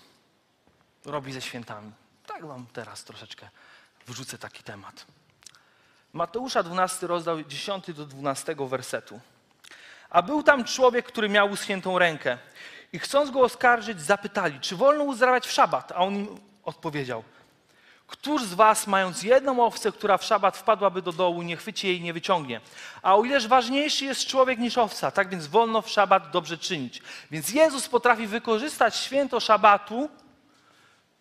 robi ze świętami? Tak wam teraz troszeczkę wrzucę taki temat. Mateusza 12 rozdział 10 do 12 wersetu. A był tam człowiek, który miał uschniętą rękę. I chcąc go oskarżyć, zapytali, czy wolno uzdrawiać w szabat? A on im odpowiedział, Któż z was, mając jedną owcę, która w szabat wpadłaby do dołu, nie chwyci jej i nie wyciągnie? A o ileż ważniejszy jest człowiek niż owca, tak więc wolno w szabat dobrze czynić. Więc Jezus potrafi wykorzystać święto szabatu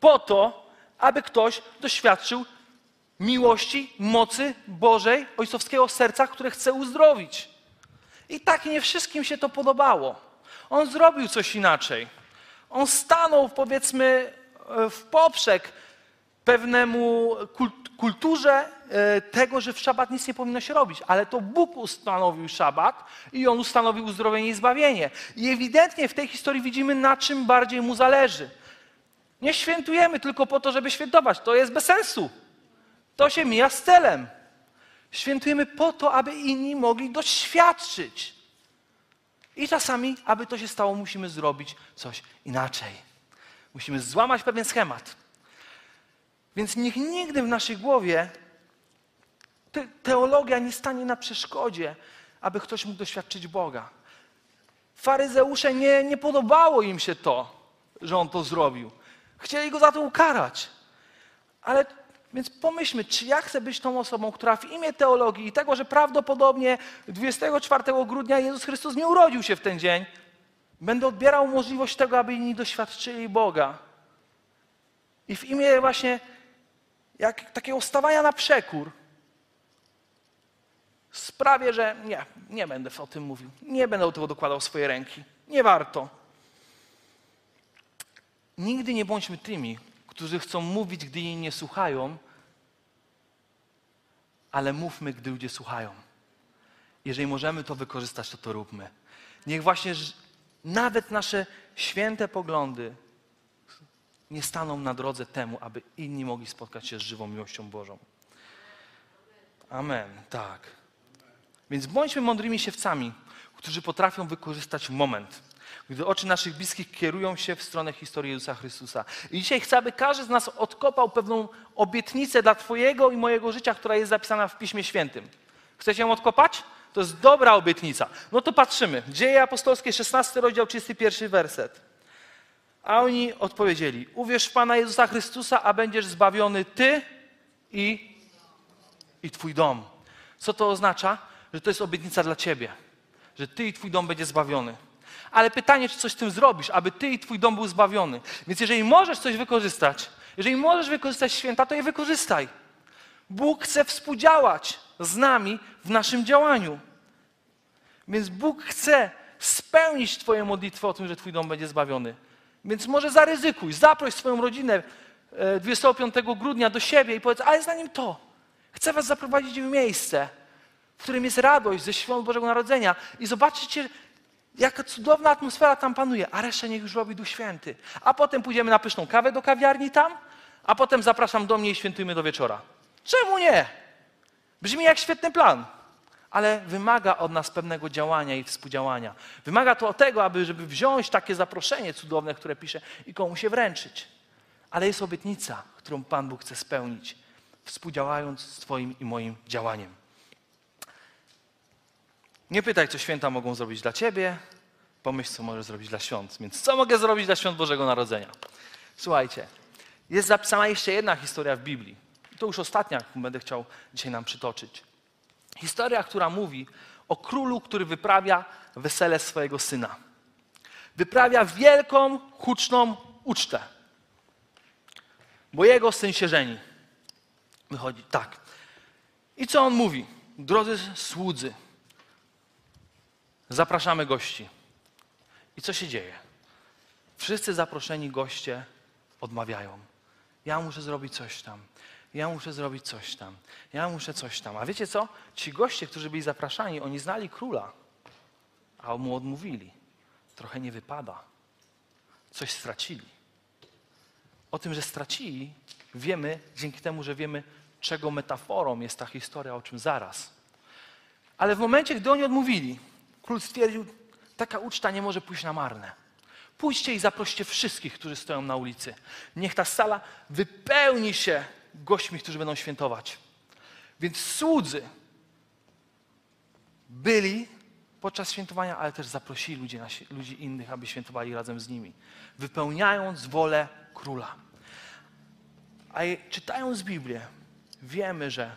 po to, aby ktoś doświadczył miłości, mocy Bożej, ojcowskiego serca, które chce uzdrowić. I tak nie wszystkim się to podobało. On zrobił coś inaczej. On stanął, powiedzmy, e, w poprzek pewnemu kulturze e, tego, że w szabat nic nie powinno się robić. Ale to Bóg ustanowił szabat i On ustanowił uzdrowienie i zbawienie. I ewidentnie w tej historii widzimy, na czym bardziej Mu zależy. Nie świętujemy tylko po to, żeby świętować. To jest bez sensu. To się mija z celem. Świętujemy po to, aby inni mogli doświadczyć. I czasami, aby to się stało, musimy zrobić coś inaczej. Musimy złamać pewien schemat. Więc niech nigdy w naszej głowie te, teologia nie stanie na przeszkodzie, aby ktoś mógł doświadczyć Boga. Faryzeusze nie, nie podobało im się to, że on to zrobił. Chcieli go za to ukarać. Ale więc pomyślmy, czy ja chcę być tą osobą, która w imię teologii i tego, że prawdopodobnie 24 grudnia Jezus Chrystus nie urodził się w ten dzień, będę odbierał możliwość tego, aby inni doświadczyli Boga. I w imię właśnie jak takiego stawania na przekór sprawię, że nie, nie będę o tym mówił. Nie będę do tego dokładał swoje ręki. Nie warto. Nigdy nie bądźmy tymi, którzy chcą mówić, gdy inni nie słuchają, ale mówmy, gdy ludzie słuchają. Jeżeli możemy to wykorzystać, to to róbmy. Niech właśnie nawet nasze święte poglądy nie staną na drodze temu, aby inni mogli spotkać się z żywą miłością Bożą. Amen. Tak. Więc bądźmy mądrymi siewcami, którzy potrafią wykorzystać moment gdy oczy naszych bliskich kierują się w stronę historii Jezusa Chrystusa. I dzisiaj chcę, aby każdy z nas odkopał pewną obietnicę dla Twojego i mojego życia, która jest zapisana w Piśmie Świętym. Chcecie ją odkopać? To jest dobra obietnica. No to patrzymy. Dzieje apostolskie, 16 rozdział, 31 werset. A oni odpowiedzieli: Uwierz w Pana Jezusa Chrystusa, a będziesz zbawiony Ty i, i Twój dom. Co to oznacza? Że to jest obietnica dla Ciebie. Że Ty i Twój dom będzie zbawiony ale pytanie, czy coś z tym zrobisz, aby ty i twój dom był zbawiony. Więc jeżeli możesz coś wykorzystać, jeżeli możesz wykorzystać święta, to je wykorzystaj. Bóg chce współdziałać z nami w naszym działaniu. Więc Bóg chce spełnić Twoją modlitwę o tym, że Twój dom będzie zbawiony. Więc może zaryzykuj, zaproś swoją rodzinę, e, 25 grudnia do siebie i powiedz, ale zanim to, chcę was zaprowadzić w miejsce, w którym jest radość ze świąt Bożego Narodzenia i zobaczycie, jaka cudowna atmosfera tam panuje, a resztę niech już robi Duch Święty. A potem pójdziemy na pyszną kawę do kawiarni tam, a potem zapraszam do mnie i świętujmy do wieczora. Czemu nie? Brzmi jak świetny plan, ale wymaga od nas pewnego działania i współdziałania. Wymaga to tego, aby żeby wziąć takie zaproszenie cudowne, które pisze i komuś się wręczyć. Ale jest obietnica, którą Pan Bóg chce spełnić, współdziałając z Twoim i moim działaniem. Nie pytaj, co święta mogą zrobić dla Ciebie, pomyśl, co możesz zrobić dla świąt. Więc co mogę zrobić dla świąt Bożego Narodzenia? Słuchajcie, jest zapisana jeszcze jedna historia w Biblii. To już ostatnia, jaką będę chciał dzisiaj nam przytoczyć. Historia, która mówi o królu, który wyprawia wesele swojego syna. Wyprawia wielką, huczną ucztę, bo jego syn się żeni. Wychodzi tak. I co on mówi? Drodzy słudzy, zapraszamy gości. I co się dzieje? Wszyscy zaproszeni goście odmawiają. Ja muszę zrobić coś tam. Ja muszę zrobić coś tam. Ja muszę coś tam. A wiecie co? Ci goście, którzy byli zapraszani, oni znali króla, a mu odmówili. Trochę nie wypada. Coś stracili. O tym, że stracili, wiemy dzięki temu, że wiemy, czego metaforą jest ta historia, o czym zaraz. Ale w momencie, gdy oni odmówili, król stwierdził, taka uczta nie może pójść na marne. Pójdźcie i zaproście wszystkich, którzy stoją na ulicy. Niech ta sala wypełni się gośćmi, którzy będą świętować. Więc słudzy byli podczas świętowania, ale też zaprosili ludzi, ludzi innych, aby świętowali razem z nimi, wypełniając wolę króla. A czytając Biblię, wiemy, że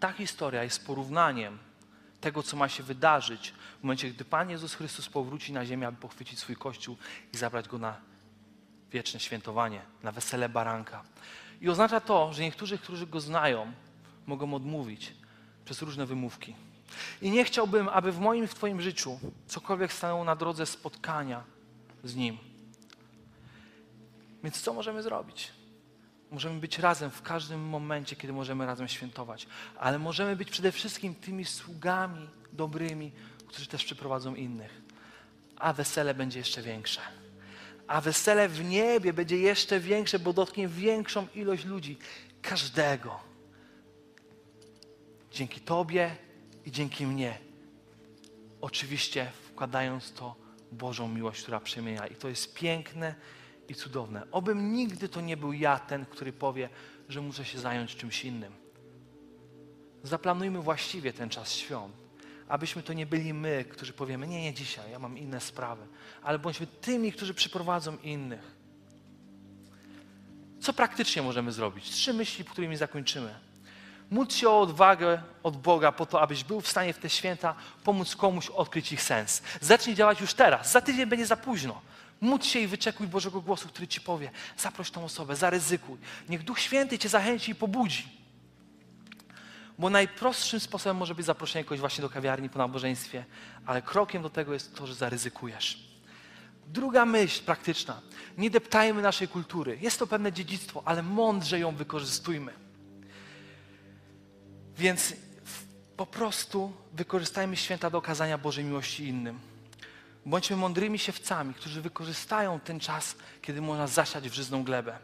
ta historia jest porównaniem tego, co ma się wydarzyć w momencie, gdy Pan Jezus Chrystus powróci na ziemię, aby pochwycić swój Kościół i zabrać go na wieczne świętowanie, na wesele baranka. I oznacza to, że niektórzy, którzy go znają, mogą odmówić przez różne wymówki. I nie chciałbym, aby w moim i w Twoim życiu cokolwiek stanęło na drodze spotkania z Nim. Więc co możemy zrobić? Możemy być razem w każdym momencie, kiedy możemy razem świętować, ale możemy być przede wszystkim tymi sługami dobrymi, którzy też przyprowadzą innych. A wesele będzie jeszcze większe. A wesele w niebie będzie jeszcze większe, bo dotknie większą ilość ludzi. Każdego. Dzięki Tobie i dzięki mnie. Oczywiście wkładając to Bożą miłość, która przemienia. I to jest piękne i cudowne. Obym nigdy to nie był ja ten, który powie, że muszę się zająć czymś innym. Zaplanujmy właściwie ten czas świąt, abyśmy to nie byli my, którzy powiemy, nie, nie dzisiaj, ja mam inne sprawy, ale bądźmy tymi, którzy przyprowadzą innych. Co praktycznie możemy zrobić? Trzy myśli, którymi zakończymy. Módl się o odwagę od Boga po to, abyś był w stanie w te święta pomóc komuś odkryć ich sens. Zacznij działać już teraz. Za tydzień będzie za późno. Módl się i wyczekuj Bożego głosu, który ci powie: zaproś tą osobę, zaryzykuj. Niech Duch Święty cię zachęci i pobudzi. Bo najprostszym sposobem może być zaproszenie kogoś właśnie do kawiarni po nabożeństwie, ale krokiem do tego jest to, że zaryzykujesz. Druga myśl praktyczna. Nie deptajmy naszej kultury. Jest to pewne dziedzictwo, ale mądrze ją wykorzystujmy. Więc po prostu wykorzystajmy święta do okazania Bożej miłości innym. Bądźmy mądrymi siewcami, którzy wykorzystają ten czas, kiedy można zasiać w żyzną glebę.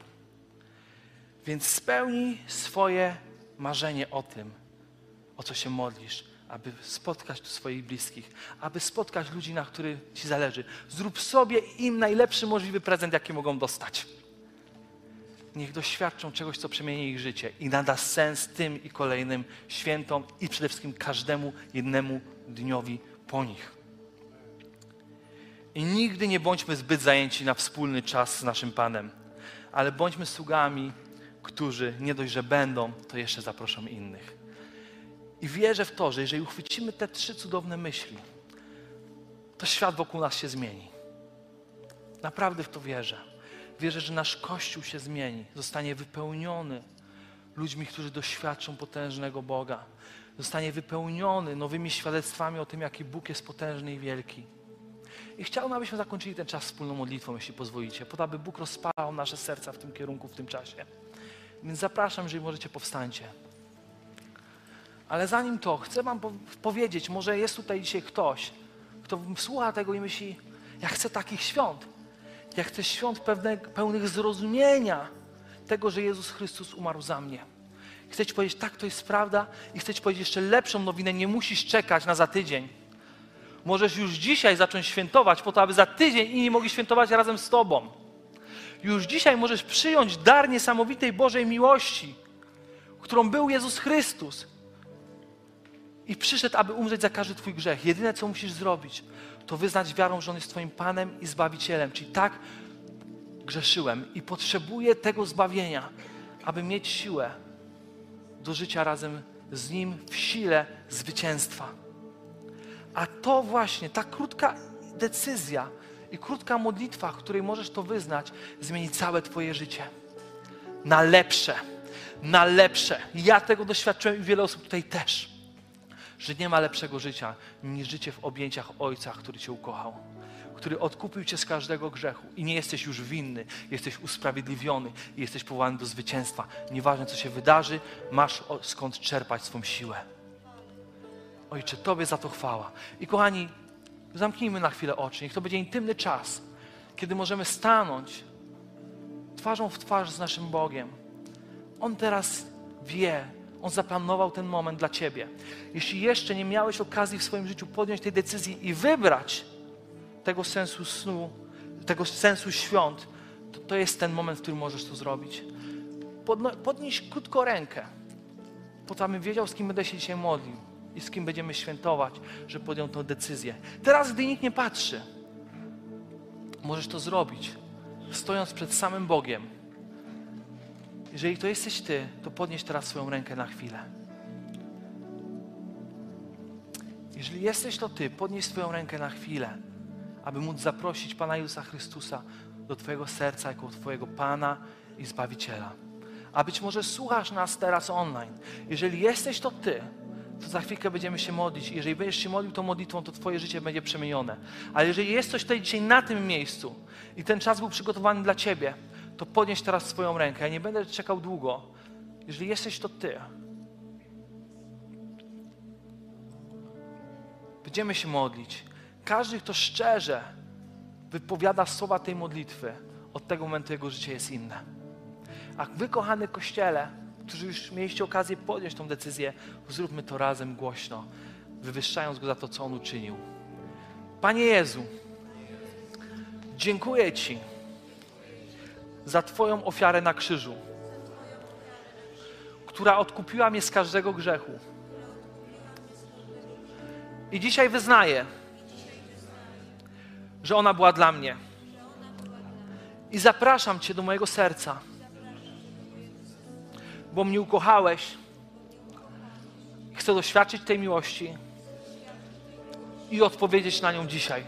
Więc spełnij swoje marzenie o tym, o co się modlisz, aby spotkać tu swoich bliskich, aby spotkać ludzi, na których Ci zależy. Zrób sobie im najlepszy możliwy prezent, jaki mogą dostać. Niech doświadczą czegoś, co przemieni ich życie i nada sens tym i kolejnym świętom i przede wszystkim każdemu jednemu dniowi po nich. I nigdy nie bądźmy zbyt zajęci na wspólny czas z naszym Panem, ale bądźmy sługami, którzy nie dość, że będą, to jeszcze zaproszą innych. I wierzę w to, że jeżeli uchwycimy te trzy cudowne myśli, to świat wokół nas się zmieni. Naprawdę w to wierzę. Wierzę, że nasz Kościół się zmieni, zostanie wypełniony ludźmi, którzy doświadczą potężnego Boga. Zostanie wypełniony nowymi świadectwami o tym, jaki Bóg jest potężny i wielki. I chciałbym, abyśmy zakończyli ten czas wspólną modlitwą, jeśli pozwolicie, po to, aby Bóg rozpalał nasze serca w tym kierunku, w tym czasie. Więc zapraszam, jeżeli możecie, powstańcie. Ale zanim to, chcę Wam powiedzieć, może jest tutaj dzisiaj ktoś, kto słucha tego i myśli, ja chcę takich świąt. Ja chcę świąt pewne, pełnych zrozumienia tego, że Jezus Chrystus umarł za mnie. Chcę Ci powiedzieć, tak, to jest prawda i chcę Ci powiedzieć jeszcze lepszą nowinę, nie musisz czekać na za tydzień. Możesz już dzisiaj zacząć świętować po to, aby za tydzień inni mogli świętować razem z Tobą. Już dzisiaj możesz przyjąć dar niesamowitej Bożej miłości, którą był Jezus Chrystus. I przyszedł, aby umrzeć za każdy Twój grzech. Jedyne, co musisz zrobić, to wyznać wiarą, że On jest Twoim Panem i Zbawicielem. Czyli tak, grzeszyłem i potrzebuję tego zbawienia, aby mieć siłę do życia razem z Nim w sile zwycięstwa. A to właśnie, ta krótka decyzja i krótka modlitwa, w której możesz to wyznać, zmieni całe Twoje życie. Na lepsze, na lepsze. Ja tego doświadczyłem i wiele osób tutaj też że nie ma lepszego życia niż życie w objęciach Ojca, który Cię ukochał, który odkupił Cię z każdego grzechu i nie jesteś już winny, jesteś usprawiedliwiony i jesteś powołany do zwycięstwa. Nieważne, co się wydarzy, masz skąd czerpać swą siłę. Ojcze, Tobie za to chwała. I kochani, zamknijmy na chwilę oczy. Niech to będzie intymny czas, kiedy możemy stanąć twarzą w twarz z naszym Bogiem. On teraz wie, on zaplanował ten moment dla Ciebie. Jeśli jeszcze nie miałeś okazji w swoim życiu podjąć tej decyzji i wybrać tego sensu snu, tego sensu świąt, to, to jest ten moment, w którym możesz to zrobić. Podno, podnieś krótko rękę, po to, abym wiedział, z kim będę się dzisiaj modlił i z kim będziemy świętować, że podjął tę decyzję. Teraz, gdy nikt nie patrzy, możesz to zrobić, stojąc przed samym Bogiem jeżeli to jesteś Ty, to podnieś teraz swoją rękę na chwilę. Jeżeli jesteś to Ty, podnieś swoją rękę na chwilę, aby móc zaprosić Pana Jezusa Chrystusa do Twojego serca jako Twojego Pana i Zbawiciela. A być może słuchasz nas teraz online. Jeżeli jesteś to Ty, to za chwilkę będziemy się modlić. Jeżeli będziesz się modlił tą modlitwą, to Twoje życie będzie przemienione. Ale jeżeli jest coś tutaj dzisiaj na tym miejscu i ten czas był przygotowany dla Ciebie, to podnieś teraz swoją rękę. Ja nie będę czekał długo. Jeżeli jesteś to Ty. Będziemy się modlić. Każdy, kto szczerze wypowiada słowa tej modlitwy, od tego momentu jego życie jest inne. A wy, kochany Kościele, którzy już mieliście okazję podjąć tą decyzję, zróbmy to razem głośno, wywyższając Go za to, co On uczynił. Panie Jezu, dziękuję Ci za Twoją ofiarę na krzyżu, która odkupiła mnie z każdego grzechu. I dzisiaj wyznaję, że ona była dla mnie. I zapraszam Cię do mojego serca, bo mnie ukochałeś. Chcę doświadczyć tej miłości i odpowiedzieć na nią dzisiaj,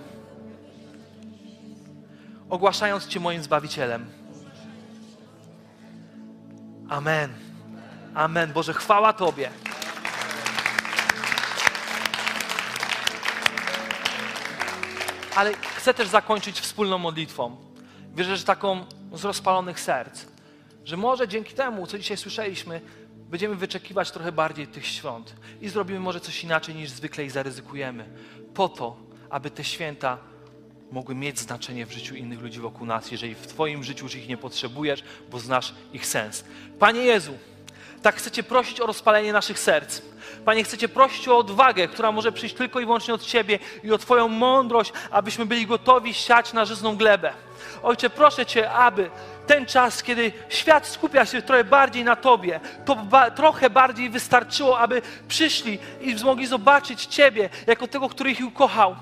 ogłaszając Cię moim Zbawicielem. Amen. Amen. Boże, chwała Tobie. Ale chcę też zakończyć wspólną modlitwą. Wierzę, że taką z rozpalonych serc. Że może dzięki temu, co dzisiaj słyszeliśmy, będziemy wyczekiwać trochę bardziej tych świąt i zrobimy może coś inaczej niż zwykle i zaryzykujemy. Po to, aby te święta mogły mieć znaczenie w życiu innych ludzi wokół nas, jeżeli w Twoim życiu już ich nie potrzebujesz, bo znasz ich sens. Panie Jezu, tak chcecie prosić o rozpalenie naszych serc. Panie, chcecie prosić o odwagę, która może przyjść tylko i wyłącznie od Ciebie i o Twoją mądrość, abyśmy byli gotowi siać na żyzną glebę. Ojcze, proszę Cię, aby ten czas, kiedy świat skupia się trochę bardziej na Tobie, to ba trochę bardziej wystarczyło, aby przyszli i mogli zobaczyć Ciebie jako tego, który ich ukochał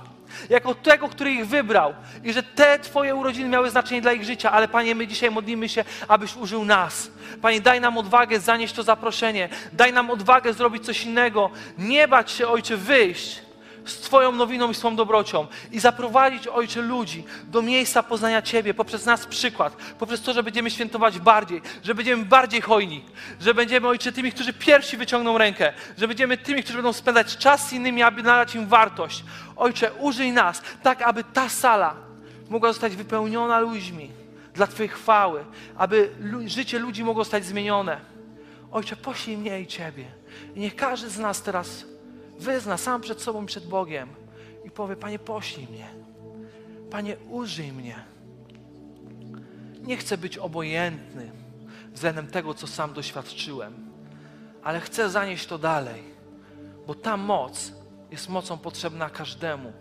jako tego, który ich wybrał. I że te Twoje urodziny miały znaczenie dla ich życia, ale Panie, my dzisiaj modlimy się, abyś użył nas. Panie, daj nam odwagę zanieść to zaproszenie, daj nam odwagę zrobić coś innego, nie bać się, Ojcze, wyjść, z Twoją nowiną i swą dobrocią i zaprowadzić, Ojcze, ludzi do miejsca poznania Ciebie poprzez nas przykład, poprzez to, że będziemy świętować bardziej, że będziemy bardziej hojni, że będziemy, Ojcze, tymi, którzy pierwsi wyciągną rękę, że będziemy tymi, którzy będą spędzać czas z innymi, aby nadać im wartość. Ojcze, użyj nas tak, aby ta sala mogła zostać wypełniona ludźmi dla Twojej chwały, aby życie ludzi mogło zostać zmienione. Ojcze, poślij mnie i Ciebie. I niech każdy z nas teraz wyzna sam przed sobą przed Bogiem i powie, Panie, poślij mnie. Panie, użyj mnie. Nie chcę być obojętny względem tego, co sam doświadczyłem, ale chcę zanieść to dalej, bo ta moc jest mocą potrzebna każdemu.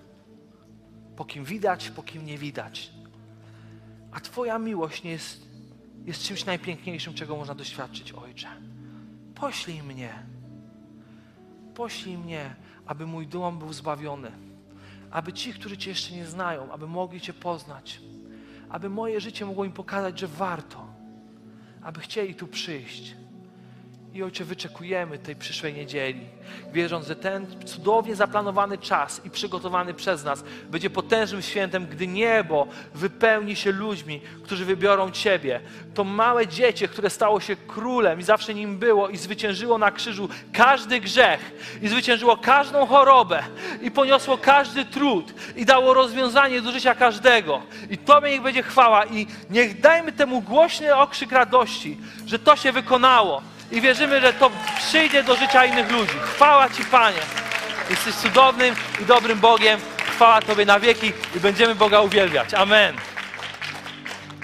Po kim widać, po kim nie widać. A Twoja miłość nie jest, jest czymś najpiękniejszym, czego można doświadczyć, Ojcze. Poślij mnie. Poślij mnie, aby mój dom był zbawiony. Aby ci, którzy Cię jeszcze nie znają, aby mogli Cię poznać. Aby moje życie mogło im pokazać, że warto. Aby chcieli tu przyjść. I Ojcze, wyczekujemy tej przyszłej niedzieli, wierząc, że ten cudownie zaplanowany czas i przygotowany przez nas będzie potężnym świętem, gdy niebo wypełni się ludźmi, którzy wybiorą Ciebie. To małe dziecię, które stało się królem i zawsze nim było i zwyciężyło na krzyżu każdy grzech i zwyciężyło każdą chorobę i poniosło każdy trud i dało rozwiązanie do życia każdego. I Tobie niech będzie chwała i niech dajmy temu głośny okrzyk radości, że to się wykonało i wierzymy, że to przyjdzie do życia innych ludzi. Chwała Ci, Panie. Jesteś cudownym i dobrym Bogiem. Chwała Tobie na wieki i będziemy Boga uwielbiać. Amen.